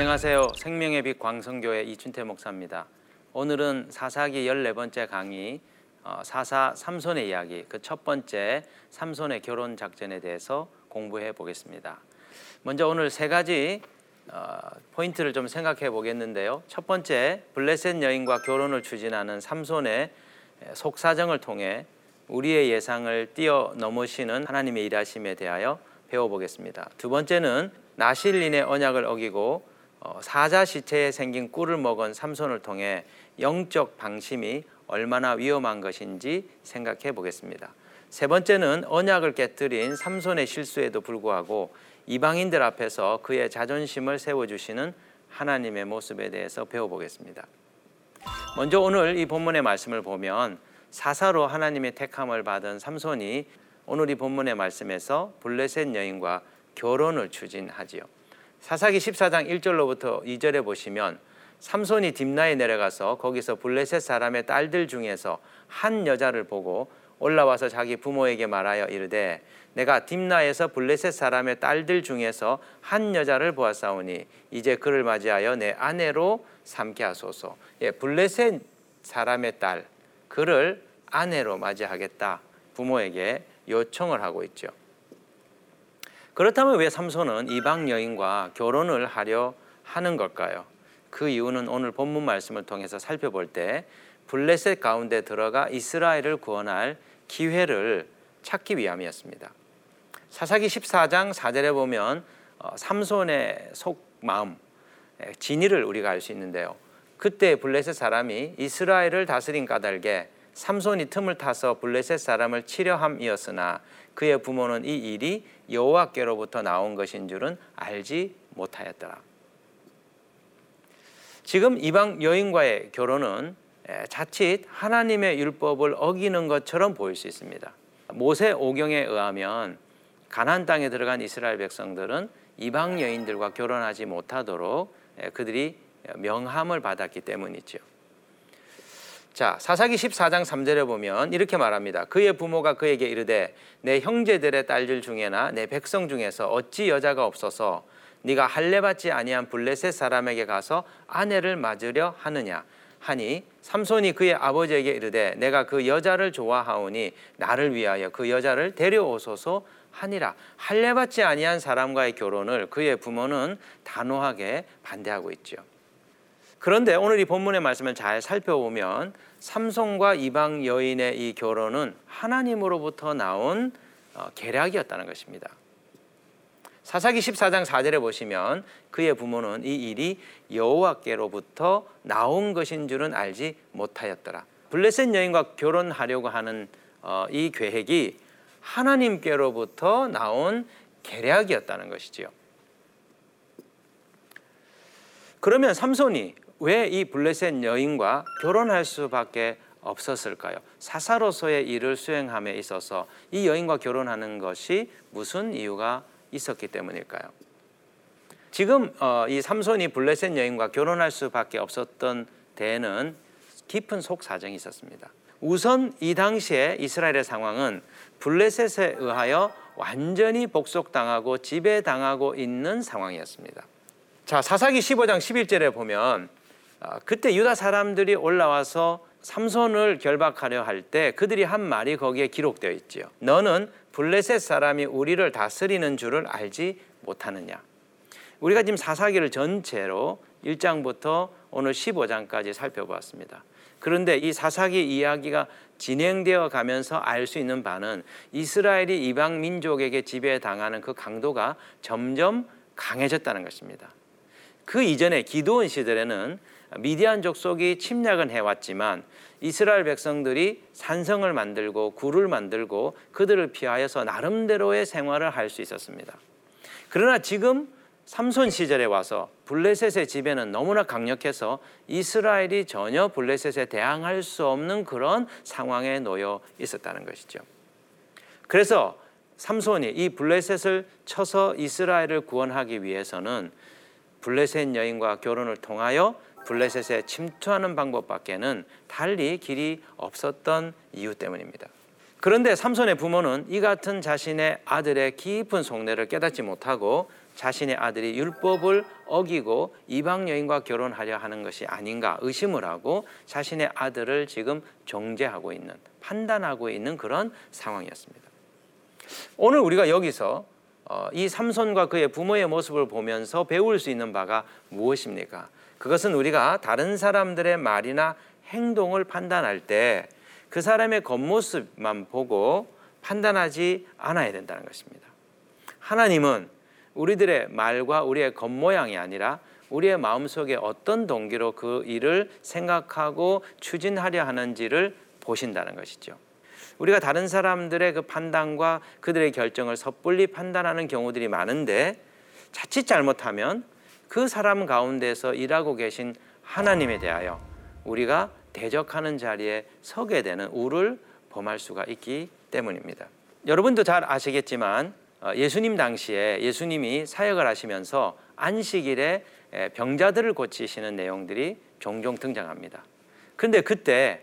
안녕하세요. 생명의 빛 광성교회 이춘태 목사입니다. 오늘은 사사기 14번째 강의 어, 사사 삼손의 이야기 그 첫 번째 삼손의 결혼 작전에 대해서 공부해 보겠습니다. 먼저 오늘 세 가지 어, 포인트를 좀 생각해 보겠는데요. 첫 번째 블레셋 여인과 결혼을 추진하는 삼손의 속사정을 통해 우리의 예상을 뛰어넘으시는 하나님의 일하심에 대하여 배워보겠습니다. 두 번째는 나실린의 언약을 어기고 어, 사자 시체에 생긴 꿀을 먹은 삼손을 통해 영적 방심이 얼마나 위험한 것인지 생각해 보겠습니다. 세 번째는 언약을 깨뜨린 삼손의 실수에도 불구하고 이방인들 앞에서 그의 자존심을 세워주시는 하나님의 모습에 대해서 배워보겠습니다. 먼저 오늘 이 본문의 말씀을 보면 사사로 하나님의 택함을 받은 삼손이 오늘 이 본문의 말씀에서 블레셋 여인과 결혼을 추진하지요. 사사기 14장 1절로부터 2절에 보시면 삼손이 딥나에 내려가서 거기서 블레셋 사람의 딸들 중에서 한 여자를 보고 올라와서 자기 부모에게 말하여 이르되 내가 딥나에서 블레셋 사람의 딸들 중에서 한 여자를 보았사오니 이제 그를 맞이하여 내 아내로 삼게 하소서. 예, 블레셋 사람의 딸 그를 아내로 맞이하겠다. 부모에게 요청을 하고 있죠. 그렇다면 왜 삼손은 이방 여인과 결혼을 하려 하는 걸까요? 그 이유는 오늘 본문 말씀을 통해서 살펴볼 때 블레셋 가운데 들어가 이스라엘을 구원할 기회를 찾기 위함이었습니다. 사사기 14장 4절에 보면 어, 삼손의 속마음, 진위를 우리가 알 수 있는데요. 그때 블레셋 사람이 이스라엘을 다스린 까닭에 삼손이 틈을 타서 블레셋 사람을 치려함이었으나 그의 부모는 이 일이 여호와께로부터 나온 것인 줄은 알지 못하였더라. 지금 이방 여인과의 결혼은 자칫 하나님의 율법을 어기는 것처럼 보일 수 있습니다. 모세 오경에 의하면 가나안 땅에 들어간 이스라엘 백성들은 이방 여인들과 결혼하지 못하도록 그들이 명함을 받았기 때문이죠. 자, 사사기 14장 3절에 보면 이렇게 말합니다. 그의 부모가 그에게 이르되 내 형제들의 딸들 중에나 내 백성 중에서 어찌 여자가 없어서 네가 할례 받지 아니한 블레셋 사람에게 가서 아내를 맞으려 하느냐 하니 삼손이 그의 아버지에게 이르되 내가 그 여자를 좋아하오니 나를 위하여 그 여자를 데려오소서 하니라 할례 받지 아니한 사람과의 결혼을 그의 부모는 단호하게 반대하고 있죠. 그런데 오늘 이 본문의 말씀을 잘 살펴보면 삼손과 이방 여인의 이 결혼은 하나님으로부터 나온 어, 계략이었다는 것입니다. 사사기 14장 4절에 보시면 그의 부모는 이 일이 여호와께로부터 나온 것인 줄은 알지 못하였더라. 블레셋 여인과 결혼하려고 하는 어, 이 계획이 하나님께로부터 나온 계략이었다는 것이지요. 그러면 삼손이 왜 이 블레셋 여인과 결혼할 수밖에 없었을까요? 사사로서의 일을 수행함에 있어서 이 여인과 결혼하는 것이 무슨 이유가 있었기 때문일까요? 지금 어, 이 삼손이 블레셋 여인과 결혼할 수밖에 없었던 데에는 깊은 속 사정이 있었습니다. 우선 이 당시에 이스라엘의 상황은 블레셋에 의하여 완전히 복속당하고 지배당하고 있는 상황이었습니다. 자, 사사기 15장 11절에 보면 어, 그때 유다 사람들이 올라와서 삼손을 결박하려 할 때 그들이 한 말이 거기에 기록되어 있지요. 너는 블레셋 사람이 우리를 다스리는 줄을 알지 못하느냐. 우리가 지금 사사기를 전체로 1장부터 오늘 15장까지 살펴보았습니다. 그런데 이 사사기 이야기가 진행되어 가면서 알 수 있는 바는 이스라엘이 이방 민족에게 지배당하는 그 강도가 점점 강해졌다는 것입니다. 그 이전에 기도원 시절에는 미디안 족속이 침략은 해왔지만 이스라엘 백성들이 산성을 만들고 굴을 만들고 그들을 피하여서 나름대로의 생활을 할 수 있었습니다. 그러나 지금 삼손 시절에 와서 블레셋의 지배는 너무나 강력해서 이스라엘이 전혀 블레셋에 대항할 수 없는 그런 상황에 놓여 있었다는 것이죠. 그래서 삼손이 이 블레셋을 쳐서 이스라엘을 구원하기 위해서는 블레셋 여인과 결혼을 통하여 블레셋에 침투하는 방법밖에는 달리 길이 없었던 이유 때문입니다. 그런데 삼손의 부모는 이 같은 자신의 아들의 깊은 속내를 깨닫지 못하고 자신의 아들이 율법을 어기고 이방 여인과 결혼하려 하는 것이 아닌가 의심을 하고 자신의 아들을 지금 정죄하고 있는 판단하고 있는 그런 상황이었습니다. 오늘 우리가 여기서 어, 이 삼손과 그의 부모의 모습을 보면서 배울 수 있는 바가 무엇입니까? 그것은 우리가 다른 사람들의 말이나 행동을 판단할 때 그 사람의 겉모습만 보고 판단하지 않아야 된다는 것입니다. 하나님은 우리들의 말과 우리의 겉모양이 아니라 우리의 마음속에 어떤 동기로 그 일을 생각하고 추진하려 하는지를 보신다는 것이죠. 우리가 다른 사람들의 그 판단과 그들의 결정을 섣불리 판단하는 경우들이 많은데 자칫 잘못하면 그 사람 가운데서 일하고 계신 하나님에 대하여 우리가 대적하는 자리에 서게 되는 우를 범할 수가 있기 때문입니다. 여러분도 잘 아시겠지만 어, 예수님 당시에 예수님이 사역을 하시면서 안식일에 병자들을 고치시는 내용들이 종종 등장합니다. 그런데 그때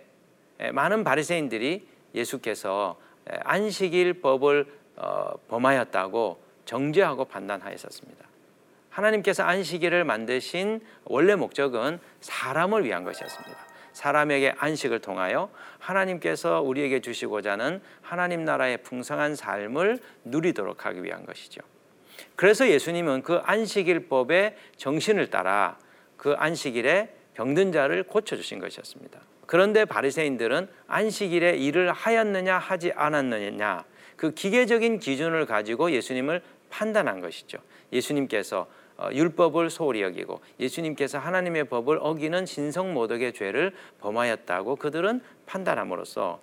많은 바리새인들이 예수께서 안식일 법을 어, 범하였다고 정죄하고 판단하였었습니다. 하나님께서 안식일을 만드신 원래 목적은 사람을 위한 것이었습니다. 사람에게 안식을 통하여 하나님께서 우리에게 주시고자 하는 하나님 나라의 풍성한 삶을 누리도록 하기 위한 것이죠. 그래서 예수님은 그 안식일법의 정신을 따라 그 안식일에 병든 자를 고쳐 주신 것이었습니다. 그런데 바리새인들은 안식일에 일을 하였느냐 하지 않았느냐 그 기계적인 기준을 가지고 예수님을 판단한 것이죠. 예수님께서 어, 율법을 소홀히 여기고 예수님께서 하나님의 법을 어기는 신성 모독의 죄를 범하였다고 그들은 판단함으로써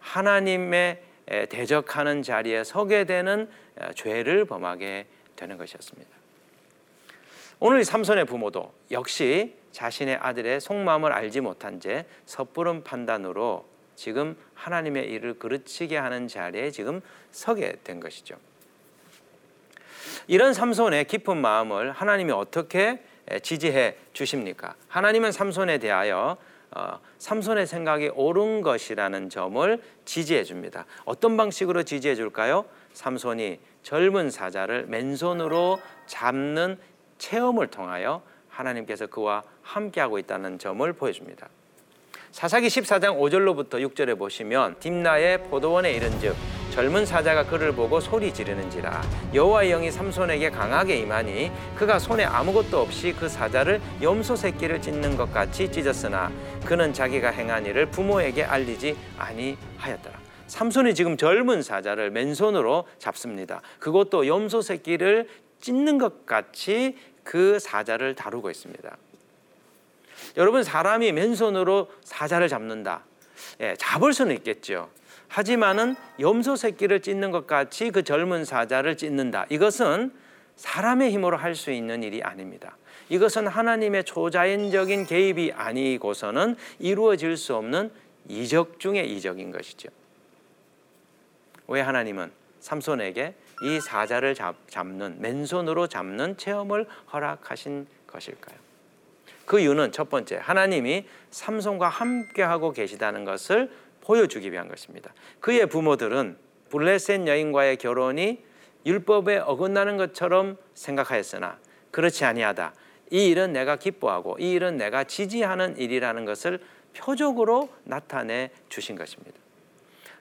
하나님의 대적하는 자리에 서게 되는 죄를 범하게 되는 것이었습니다. 오늘 삼손의 부모도 역시 자신의 아들의 속마음을 알지 못한 채 섣부른 판단으로 지금 하나님의 일을 그르치게 하는 자리에 지금 서게 된 것이죠. 이런 삼손의 깊은 마음을 하나님이 어떻게 지지해 주십니까? 하나님은 삼손에 대하여 어, 삼손의 생각이 옳은 것이라는 점을 지지해 줍니다. 어떤 방식으로 지지해 줄까요? 삼손이 젊은 사자를 맨손으로 잡는 체험을 통하여 하나님께서 그와 함께하고 있다는 점을 보여줍니다. 사사기 14장 5절로부터 6절에 보시면 딥나의 포도원에 이른즉 젊은 사자가 그를 보고 소리 지르는지라 여호와의 영이 삼손에게 강하게 임하니 그가 손에 아무것도 없이 그 사자를 염소 새끼를 찢는 것 같이 찢었으나 그는 자기가 행한 일을 부모에게 알리지 아니하였더라. 삼손이 지금 젊은 사자를 맨손으로 잡습니다. 그것도 염소 새끼를 찢는 것 같이 그 사자를 다루고 있습니다. 여러분 사람이 맨손으로 사자를 잡는다. 예, 잡을 수는 있겠죠. 하지만은 염소 새끼를 찢는 것 같이 그 젊은 사자를 찢는다. 이것은 사람의 힘으로 할 수 있는 일이 아닙니다. 이것은 하나님의 초자연적인 개입이 아니고서는 이루어질 수 없는 이적 중의 이적인 것이죠. 왜 하나님은 삼손에게 이 사자를 잡, 잡는 맨손으로 잡는 체험을 허락하신 것일까요? 그 이유는 첫 번째 하나님이 삼손과 함께하고 계시다는 것을 보여주기 위한 것입니다. 그의 부모들은 블레셋 여인과의 결혼이 율법에 어긋나는 것처럼 생각하였으나 그렇지 아니하다. 이 일은 내가 기뻐하고 이 일은 내가 지지하는 일이라는 것을 표적으로 나타내 주신 것입니다.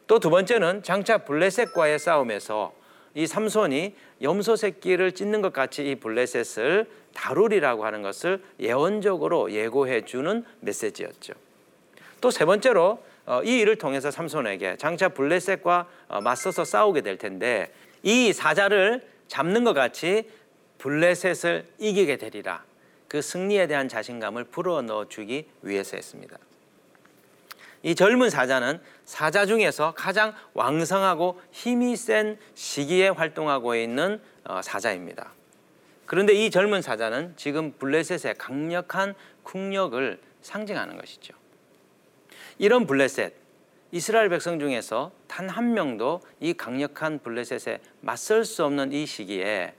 또 두 번째는 장차 블레셋과의 싸움에서 이 삼손이 염소 새끼를 찢는 것 같이 이 블레셋을 다루리라고 하는 것을 예언적으로 예고해 주는 메시지였죠. 또 세 번째로 어, 이 일을 통해서 삼손에게 장차 블레셋과 어, 맞서서 싸우게 될 텐데 이 사자를 잡는 것 같이 블레셋을 이기게 되리라. 그 승리에 대한 자신감을 불어넣어 주기 위해서였습니다. 이 젊은 사자는 사자 중에서 가장 왕성하고 힘이 센 시기에 활동하고 있는 어, 사자입니다. 그런데 이 젊은 사자는 지금 블레셋의 강력한 국력을 상징하는 것이죠. 이런 블레셋, 이스라엘 백성 중에서 단 한 명도 이 강력한 블레셋에 맞설 수 없는 이 시기에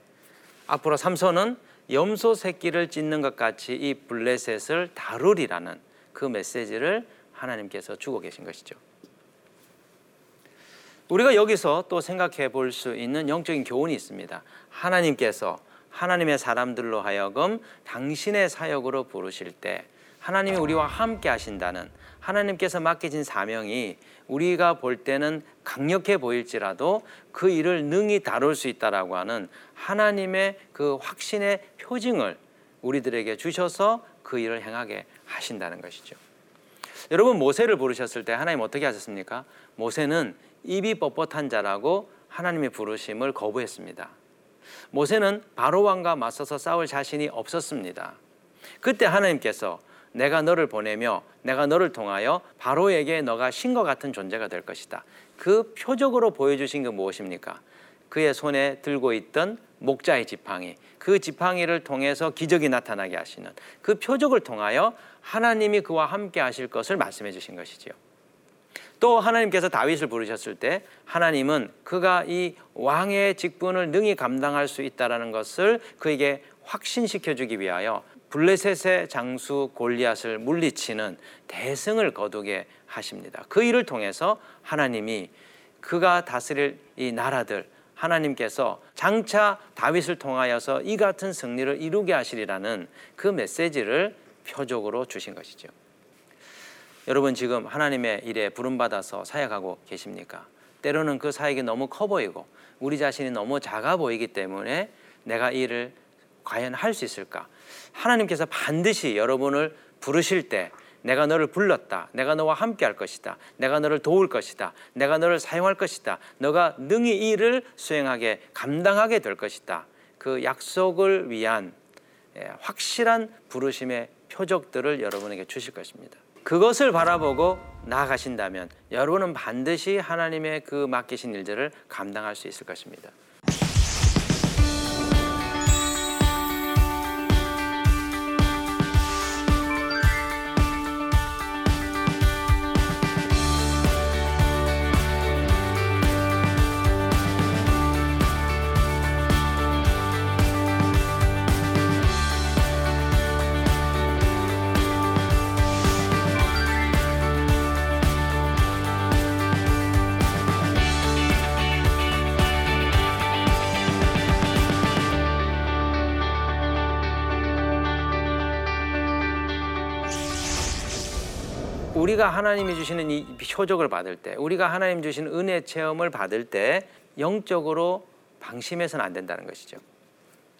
앞으로 삼손은 염소 새끼를 찢는 것 같이 이 블레셋을 다루리라는 그 메시지를 하나님께서 주고 계신 것이죠. 우리가 여기서 또 생각해 볼 수 있는 영적인 교훈이 있습니다. 하나님께서 하나님의 사람들로 하여금 당신의 사역으로 부르실 때 하나님이 우리와 함께 하신다는 하나님께서 맡기신 사명이 우리가 볼 때는 강력해 보일지라도 그 일을 능히 다룰 수 있다라고 하는 하나님의 그 확신의 표징을 우리들에게 주셔서 그 일을 행하게 하신다는 것이죠. 여러분 모세를 부르셨을 때 하나님 어떻게 하셨습니까? 모세는 입이 뻣뻣한 자라고 하나님의 부르심을 거부했습니다. 모세는 바로 왕과 맞서서 싸울 자신이 없었습니다. 그때 하나님께서 내가 너를 보내며 내가 너를 통하여 바로에게 너가 신과 같은 존재가 될 것이다. 그 표적으로 보여주신 게 무엇입니까? 그의 손에 들고 있던 목자의 지팡이, 그 지팡이를 통해서 기적이 나타나게 하시는 그 표적을 통하여 하나님이 그와 함께 하실 것을 말씀해 주신 것이지요. 또 하나님께서 다윗을 부르셨을 때 하나님은 그가 이 왕의 직분을 능히 감당할 수 있다라는 것을 그에게 확신시켜 주기 위하여 블레셋의 장수 골리앗을 물리치는 대승을 거두게 하십니다. 그 일을 통해서 하나님이 그가 다스릴 이 나라들 하나님께서 장차 다윗을 통하여서 이 같은 승리를 이루게 하시리라는 그 메시지를 표적으로 주신 것이죠. 여러분 지금 하나님의 일에 부름받아서 사역하고 계십니까? 때로는 그 사역이 너무 커 보이고 우리 자신이 너무 작아 보이기 때문에 내가 이 일을 과연 할 수 있을까? 하나님께서 반드시 여러분을 부르실 때 내가 너를 불렀다. 내가 너와 함께 할 것이다. 내가 너를 도울 것이다. 내가 너를 사용할 것이다. 너가 능히 이 일을 수행하게 감당하게 될 것이다. 그 약속을 위한 예, 확실한 부르심의 표적들을 여러분에게 주실 것입니다. 그것을 바라보고 나아가신다면 여러분은 반드시 하나님의 그 맡기신 일들을 감당할 수 있을 것입니다. 우리가 하나님이 주시는 이 표적을 받을 때, 우리가 하나님 주시는 은혜 체험을 받을 때 영적으로 방심해서는 안 된다는 것이죠.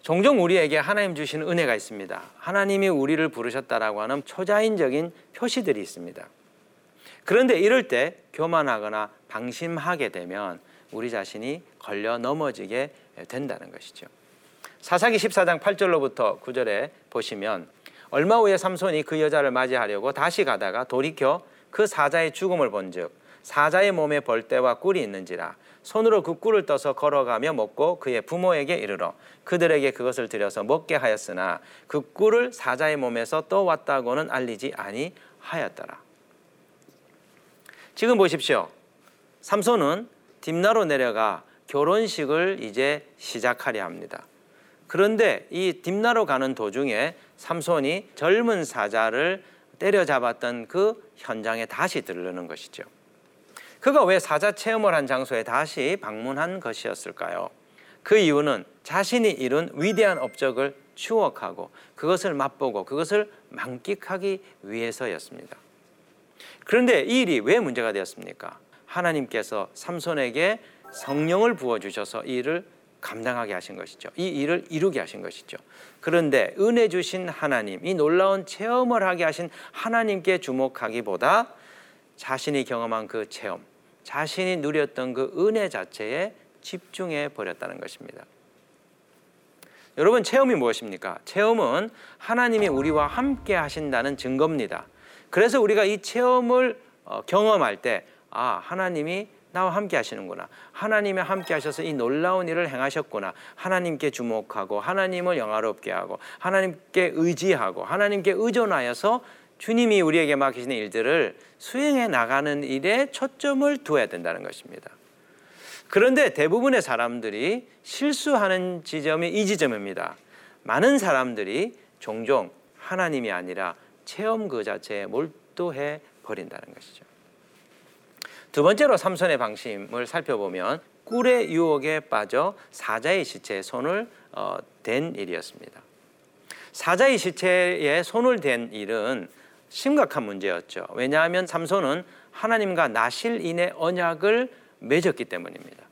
종종 우리에게 하나님 주시는 은혜가 있습니다. 하나님이 우리를 부르셨다라고 하는 초자인적인 표시들이 있습니다. 그런데 이럴 때 교만하거나 방심하게 되면 우리 자신이 걸려 넘어지게 된다는 것이죠. 사사기 14장 8절로부터 9절에 보시면 얼마 후에 삼손이 그 여자를 맞이하려고 다시 가다가 돌이켜 그 사자의 죽음을 본즉 사자의 몸에 벌떼와 꿀이 있는지라 손으로 그 꿀을 떠서 걸어가며 먹고 그의 부모에게 이르러 그들에게 그것을 들여서 먹게 하였으나 그 꿀을 사자의 몸에서 떠왔다고는 알리지 아니하였더라. 지금 보십시오. 삼손은 딥나로 내려가 결혼식을 이제 시작하려 합니다. 그런데 이 딥나로 가는 도중에 삼손이 젊은 사자를 때려잡았던 그 현장에 다시 들르는 것이죠. 그가 왜 사자 체험을 한 장소에 다시 방문한 것이었을까요? 그 이유는 자신이 이룬 위대한 업적을 추억하고 그것을 맛보고 그것을 만끽하기 위해서였습니다. 그런데 이 일이 왜 문제가 되었습니까? 하나님께서 삼손에게 성령을 부어 주셔서 이 일을 감당하게 하신 것이죠. 이 일을 이루게 하신 것이죠. 그런데 은혜 주신 하나님, 이 놀라운 체험을 하게 하신 하나님께 주목하기보다 자신이 경험한 그 체험, 자신이 누렸던 그 은혜 자체에 집중해 버렸다는 것입니다. 여러분, 체험이 무엇입니까? 체험은 하나님이 우리와 함께 하신다는 증거입니다. 그래서 우리가 이 체험을 어, 경험할 때, 아, 하나님이 나와 함께 하시는구나. 하나님이 함께 하셔서 이 놀라운 일을 행하셨구나. 하나님께 주목하고 하나님을 영화롭게 하고 하나님께 의지하고 하나님께 의존하여서 주님이 우리에게 맡기시는 일들을 수행해 나가는 일에 초점을 두어야 된다는 것입니다. 그런데 대부분의 사람들이 실수하는 지점이 이 지점입니다. 많은 사람들이 종종 하나님이 아니라 체험 그 자체에 몰두해 버린다는 것이죠. 두 번째로 삼손의 방심을 살펴보면 꿀의 유혹에 빠져 사자의 시체에 손을 어, 된 일이었습니다. 사자의 시체에 손을 댄 일은 심각한 문제였죠. 왜냐하면 삼손은 하나님과 나실인의 언약을 맺었기 때문입니다.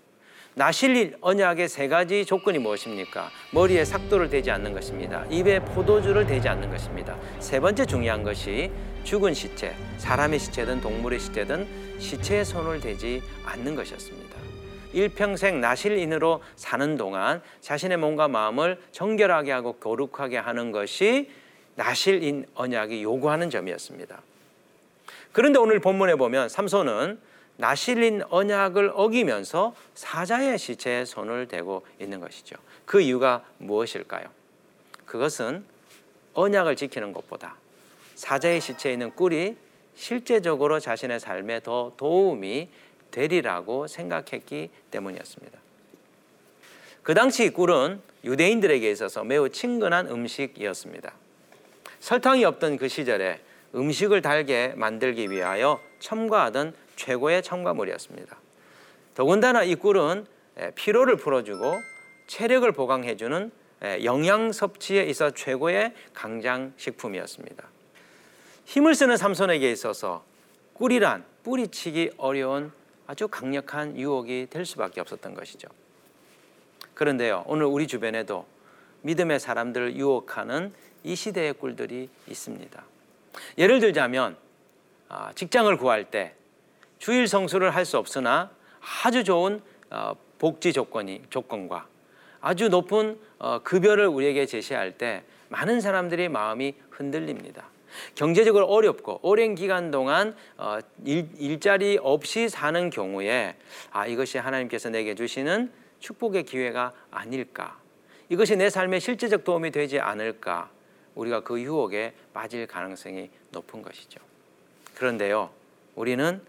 나실인 언약의 세 가지 조건이 무엇입니까? 머리에 삭도를 대지 않는 것입니다. 입에 포도주를 대지 않는 것입니다. 세 번째 중요한 것이 죽은 시체, 사람의 시체든 동물의 시체든 시체에 손을 대지 않는 것이었습니다. 일평생 나실인으로 사는 동안 자신의 몸과 마음을 정결하게 하고 거룩하게 하는 것이 나실인 언약이 요구하는 점이었습니다. 그런데 오늘 본문에 보면 삼손은 나실린 언약을 어기면서 사자의 시체에 손을 대고 있는 것이죠. 그 이유가 무엇일까요? 그것은 언약을 지키는 것보다 사자의 시체에 있는 꿀이 실제적으로 자신의 삶에 더 도움이 되리라고 생각했기 때문이었습니다. 그 당시 꿀은 유대인들에게 있어서 매우 친근한 음식이었습니다. 설탕이 없던 그 시절에 음식을 달게 만들기 위하여 첨가하던 최고의 첨가물이었습니다. 더군다나 이 꿀은 피로를 풀어주고 체력을 보강해주는 영양 섭취에 있어 최고의 강장 식품이었습니다. 힘을 쓰는 삼손에게 있어서 꿀이란 뿌리치기 어려운 아주 강력한 유혹이 될 수밖에 없었던 것이죠. 그런데요, 오늘 우리 주변에도 믿음의 사람들을 유혹하는 이 시대의 꿀들이 있습니다. 예를 들자면 아, 직장을 구할 때 주일 성수를 할 수 없으나 아주 좋은 어, 복지 조건이 조건과 아주 높은 어, 급여를 우리에게 제시할 때 많은 사람들이 마음이 흔들립니다. 경제적으로 어렵고 오랜 기간 동안 어, 일, 일자리 없이 사는 경우에 아 이것이 하나님께서 내게 주시는 축복의 기회가 아닐까 이것이 내 삶에 실제적 도움이 되지 않을까 우리가 그 유혹에 빠질 가능성이 높은 것이죠. 그런데요, 우리는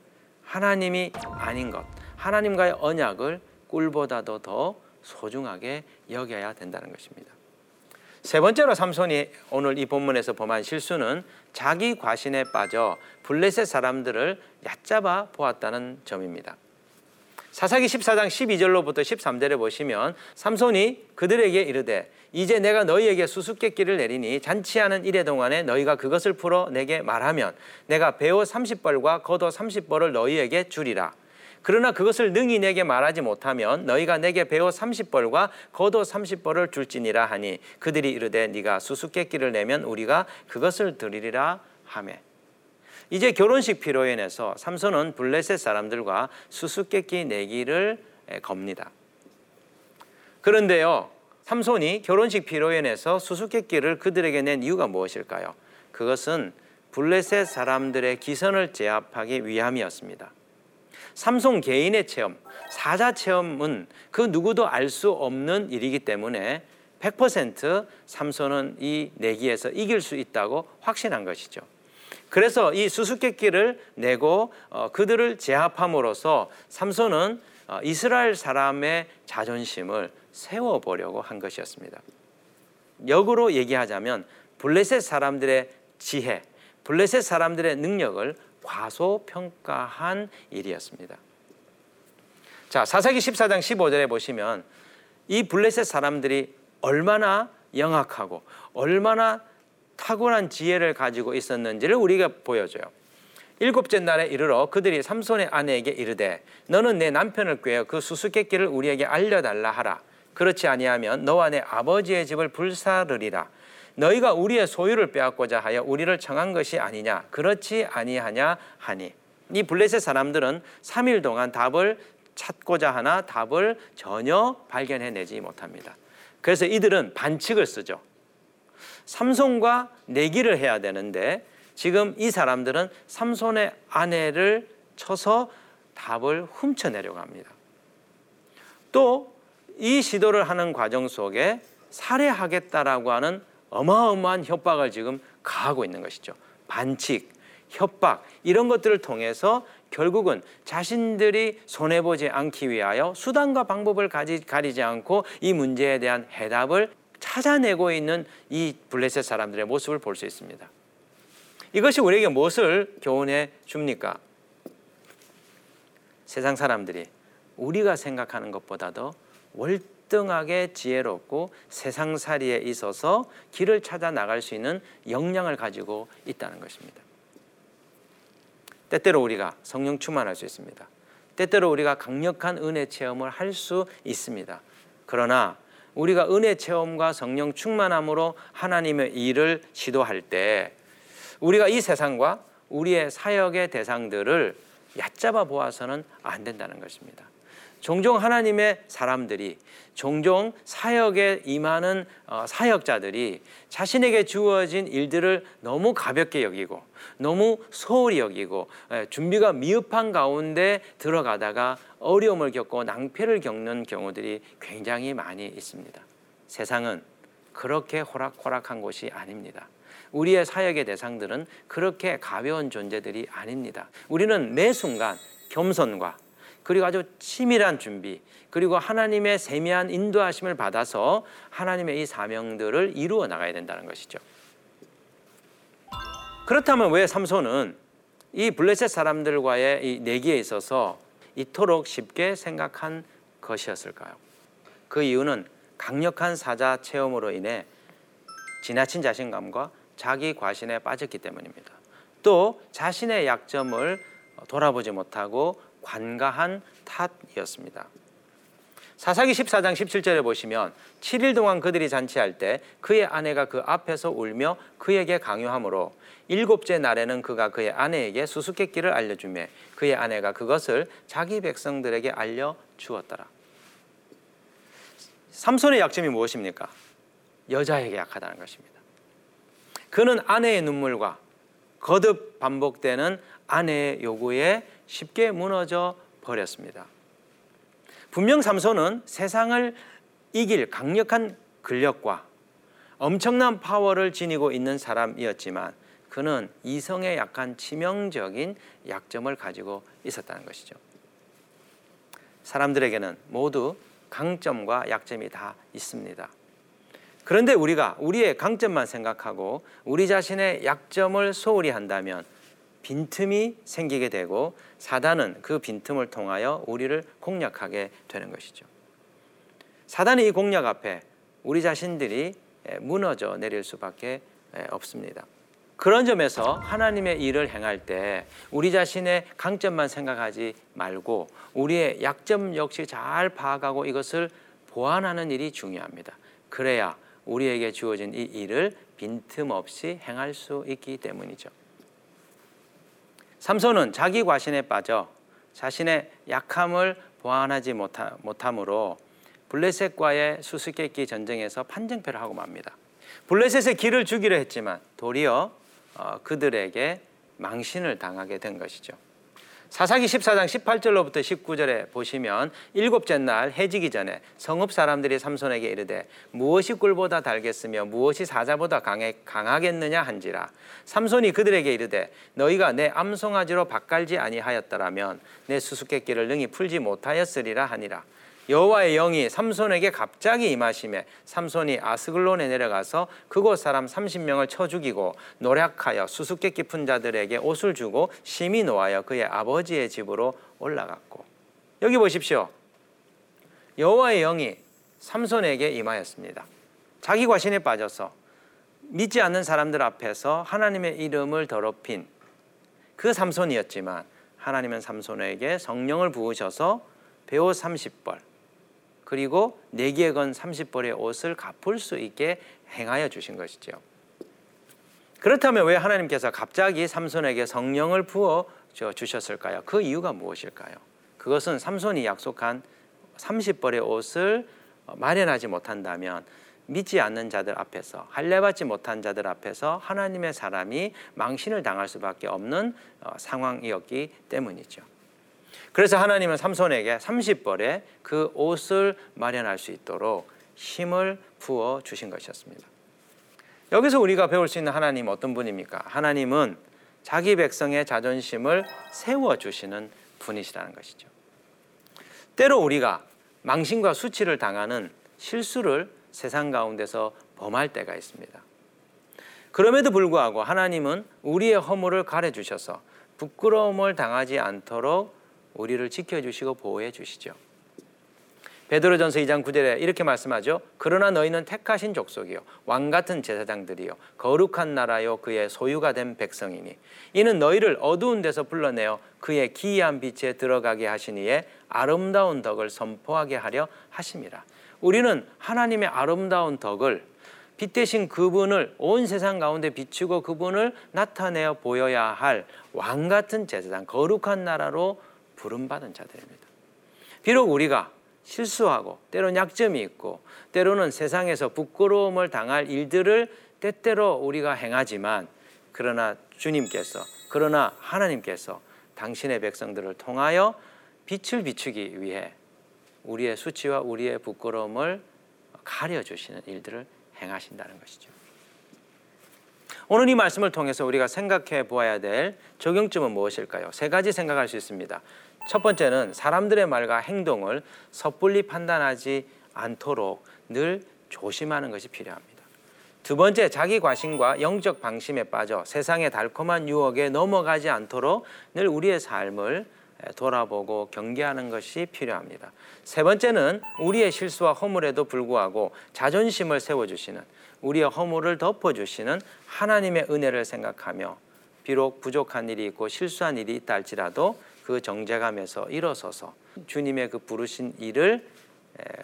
하나님이 아닌 것, 하나님과의 언약을 꿀보다도 더 소중하게 여겨야 된다는 것입니다. 세 번째로 삼손이 오늘 이 본문에서 범한 실수는 자기 과신에 빠져 블레셋 사람들을 얕잡아 보았다는 점입니다. 사사기 14장 12절로부터 13절에 보시면 삼손이 그들에게 이르되 이제 내가 너희에게 수수께끼를 내리니 잔치하는 이래 동안에 너희가 그것을 풀어 내게 말하면 내가 배옷 30벌과 겉옷 30벌을 너희에게 주리라. 그러나 그것을 능히 내게 말하지 못하면 너희가 내게 배옷 30벌과 겉옷 30벌을 줄지니라 하니 그들이 이르되 네가 수수께끼를 내면 우리가 그것을 드리리라 하매 이제 결혼식 피로에 인해서 삼손은 블레셋 사람들과 수수께끼 내기를 겁니다. 그런데요, 삼손이 결혼식 피로에 인해서 수수께끼를 그들에게 낸 이유가 무엇일까요? 그것은 블레셋 사람들의 기선을 제압하기 위함이었습니다. 삼손 개인의 체험, 사자 체험은 그 누구도 알 수 없는 일이기 때문에 100% 삼손은 이 내기에서 이길 수 있다고 확신한 것이죠. 그래서 이 수수께끼를 내고 어, 그들을 제압함으로써 삼손은 어, 이스라엘 사람의 자존심을 세워보려고 한 것이었습니다. 역으로 얘기하자면 블레셋 사람들의 지혜, 블레셋 사람들의 능력을 과소평가한 일이었습니다. 자, 사사기 14장 15절에 보시면 이 블레셋 사람들이 얼마나 영악하고 얼마나 탁월한 지혜를 가지고 있었는지를 우리가 보여줘요. 일곱째 날에 이르러 그들이 삼손의 아내에게 이르되 너는 내 남편을 꾀어 그 수수께끼를 우리에게 알려달라 하라. 그렇지 아니하면 너와 내 아버지의 집을 불사르리라. 너희가 우리의 소유를 빼앗고자 하여 우리를 청한 것이 아니냐. 그렇지 아니하냐 하니. 이 블레셋 사람들은 3일 동안 답을 찾고자 하나 답을 전혀 발견해내지 못합니다. 그래서 이들은 반칙을 쓰죠. 삼손과 내기를 해야 되는데 지금 이 사람들은 삼손의 아내를 쳐서 답을 훔쳐내려고 합니다. 또 이 시도를 하는 과정 속에 살해하겠다라고 하는 어마어마한 협박을 지금 가하고 있는 것이죠. 반칙, 협박 이런 것들을 통해서 결국은 자신들이 손해 보지 않기 위하여 수단과 방법을 가리지 않고 이 문제에 대한 해답을 찾아내고 있는 이 블레셋 사람들의 모습을 볼 수 있습니다. 이것이 우리에게 무엇을 교훈해 줍니까? 세상 사람들이 우리가 생각하는 것보다도 월 등하게 지혜롭고 세상살이에 있어서 길을 찾아 나갈 수 있는 역량을 가지고 있다는 것입니다. 때때로 우리가 성령 충만할 수 있습니다. 때때로 우리가 강력한 은혜 체험을 할 수 있습니다. 그러나 우리가 은혜 체험과 성령 충만함으로 하나님의 일을 시도할 때 우리가 이 세상과 우리의 사역의 대상들을 얕잡아 보아서는 안 된다는 것입니다. 종종 하나님의 사람들이 종종 사역에 임하는 어, 사역자들이 자신에게 주어진 일들을 너무 가볍게 여기고 너무 소홀히 여기고 예, 준비가 미흡한 가운데 들어가다가 어려움을 겪고 낭패를 겪는 경우들이 굉장히 많이 있습니다. 세상은 그렇게 호락호락한 곳이 아닙니다. 우리의 사역의 대상들은 그렇게 가벼운 존재들이 아닙니다. 우리는 매 순간 겸손과 그리고 아주 치밀한 준비 그리고 하나님의 세미한 인도하심을 받아서 하나님의 이 사명들을 이루어 나가야 된다는 것이죠. 그렇다면 왜 삼손은 이 블레셋 사람들과의 이 내기에 있어서 이토록 쉽게 생각한 것이었을까요? 그 이유는 강력한 사자 체험으로 인해 지나친 자신감과 자기 과신에 빠졌기 때문입니다. 또 자신의 약점을 돌아보지 못하고 관가한 탓이었습니다. 사사기 14장 17절에 보시면 7일 동안 그들이 잔치할 때 그의 아내가 그 앞에서 울며 그에게 강요하므로 일곱째 날에는 그가 그의 아내에게 수수께끼를 알려주매 그의 아내가 그것을 자기 백성들에게 알려 주었더라. 삼손의 약점이 무엇입니까? 여자에게 약하다는 것입니다. 그는 아내의 눈물과 거듭 반복되는 아내의 요구에 쉽게 무너져 버렸습니다. 분명 삼손은 세상을 이길 강력한 근력과 엄청난 파워를 지니고 있는 사람이었지만 그는 이성에 약한 치명적인 약점을 가지고 있었다는 것이죠. 사람들에게는 모두 강점과 약점이 다 있습니다. 그런데 우리가 우리의 강점만 생각하고 우리 자신의 약점을 소홀히 한다면 빈틈이 생기게 되고 사단은 그 빈틈을 통하여 우리를 공략하게 되는 것이죠. 사단의 이 공략 앞에 우리 자신들이 무너져 내릴 수밖에 없습니다. 그런 점에서 하나님의 일을 행할 때 우리 자신의 강점만 생각하지 말고 우리의 약점 역시 잘 파악하고 이것을 보완하는 일이 중요합니다. 그래야 우리에게 주어진 이 일을 빈틈없이 행할 수 있기 때문이죠. 삼손은 자기 과신에 빠져 자신의 약함을 보완하지 못함으로 블레셋과의 수수께끼 전쟁에서 판정패를 하고 맙니다. 블레셋의 길을 주기로 했지만 도리어 어, 그들에게 망신을 당하게 된 것이죠. 사사기 14장 18절로부터 19절에 보시면 일곱째 날 해지기 전에 성읍 사람들이 삼손에게 이르되 무엇이 꿀보다 달겠으며 무엇이 사자보다 강해, 강하겠느냐 한지라. 삼손이 그들에게 이르되 너희가 내 암송아지로 바깔지 아니하였더라면 내 수수께끼를 능히 풀지 못하였으리라 하니라 여호와의 영이 삼손에게 갑자기 임하심에 삼손이 아스글론에 내려가서 그곳 사람 30명을 쳐 죽이고 노력하여 수수께끼 푼 자들에게 옷을 주고 심히 노하여 그의 아버지의 집으로 올라갔고 여기 보십시오. 여호와의 영이 삼손에게 임하였습니다. 자기 과신에 빠져서 믿지 않는 사람들 앞에서 하나님의 이름을 더럽힌 그 삼손이었지만 하나님은 삼손에게 성령을 부으셔서 배옷 30벌 그리고 내기에 건 30벌의 옷을 갚을 수 있게 행하여 주신 것이죠. 그렇다면 왜 하나님께서 갑자기 삼손에게 성령을 부어 주셨을까요? 그 이유가 무엇일까요? 그것은 삼손이 약속한 30벌의 옷을 마련하지 못한다면 믿지 않는 자들 앞에서 할례받지 못한 자들 앞에서 하나님의 사람이 망신을 당할 수밖에 없는 어, 상황이었기 때문이죠. 그래서 하나님은 삼손에게 30벌의 그 옷을 마련할 수 있도록 힘을 부어 주신 것이었습니다. 여기서 우리가 배울 수 있는 하나님 어떤 분입니까? 하나님은 자기 백성의 자존심을 세워 주시는 분이시라는 것이죠. 때로 우리가 망신과 수치를 당하는 실수를 세상 가운데서 범할 때가 있습니다. 그럼에도 불구하고 하나님은 우리의 허물을 가려 주셔서 부끄러움을 당하지 않도록 우리를 지켜주시고 보호해 주시죠. 베드로전서 2장 9절에 이렇게 말씀하죠. 그러나 너희는 택하신 족속이요 왕 같은 제사장들이요 거룩한 나라요 그의 소유가 된 백성이니 이는 너희를 어두운 데서 불러내어 그의 기이한 빛에 들어가게 하시니에 아름다운 덕을 선포하게 하려 하심이라. 우리는 하나님의 아름다운 덕을 빛 대신 그분을 온 세상 가운데 비추고 그분을 나타내어 보여야 할 왕 같은 제사장 거룩한 나라로 부름받은 자들입니다. 비록 우리가 실수하고 때로는 약점이 있고 때로는 세상에서 부끄러움을 당할 일들을 때때로 우리가 행하지만 그러나 주님께서 그러나 하나님께서 당신의 백성들을 통하여 빛을 비추기 위해 우리의 수치와 우리의 부끄러움을 가려 주시는 일들을 행하신다는 것이죠. 오늘 이 말씀을 통해서 우리가 생각해 보아야 될 적용점은 무엇일까요? 세 가지 생각할 수 있습니다. 첫 번째는 사람들의 말과 행동을 섣불리 판단하지 않도록 늘 조심하는 것이 필요합니다. 두 번째, 자기 과신과 영적 방심에 빠져 세상의 달콤한 유혹에 넘어가지 않도록 늘 우리의 삶을 돌아보고 경계하는 것이 필요합니다. 세 번째는 우리의 실수와 허물에도 불구하고 자존심을 세워주시는 우리의 허물을 덮어주시는 하나님의 은혜를 생각하며 비록 부족한 일이 있고 실수한 일이 있다 할지라도 그 정제감에서 일어서서 주님의 그 부르신 일을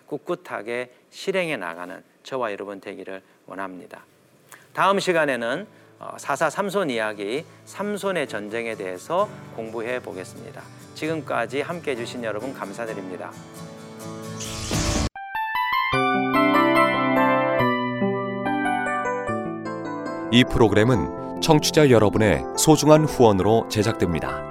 꿋꿋하게 실행해 나가는 저와 여러분 되기를 원합니다. 다음 시간에는 어, 사사 삼손 이야기 삼손의 전쟁에 대해서 공부해 보겠습니다. 지금까지 함께 해주신 여러분 감사드립니다. 이 프로그램은 청취자 여러분의 소중한 후원으로 제작됩니다.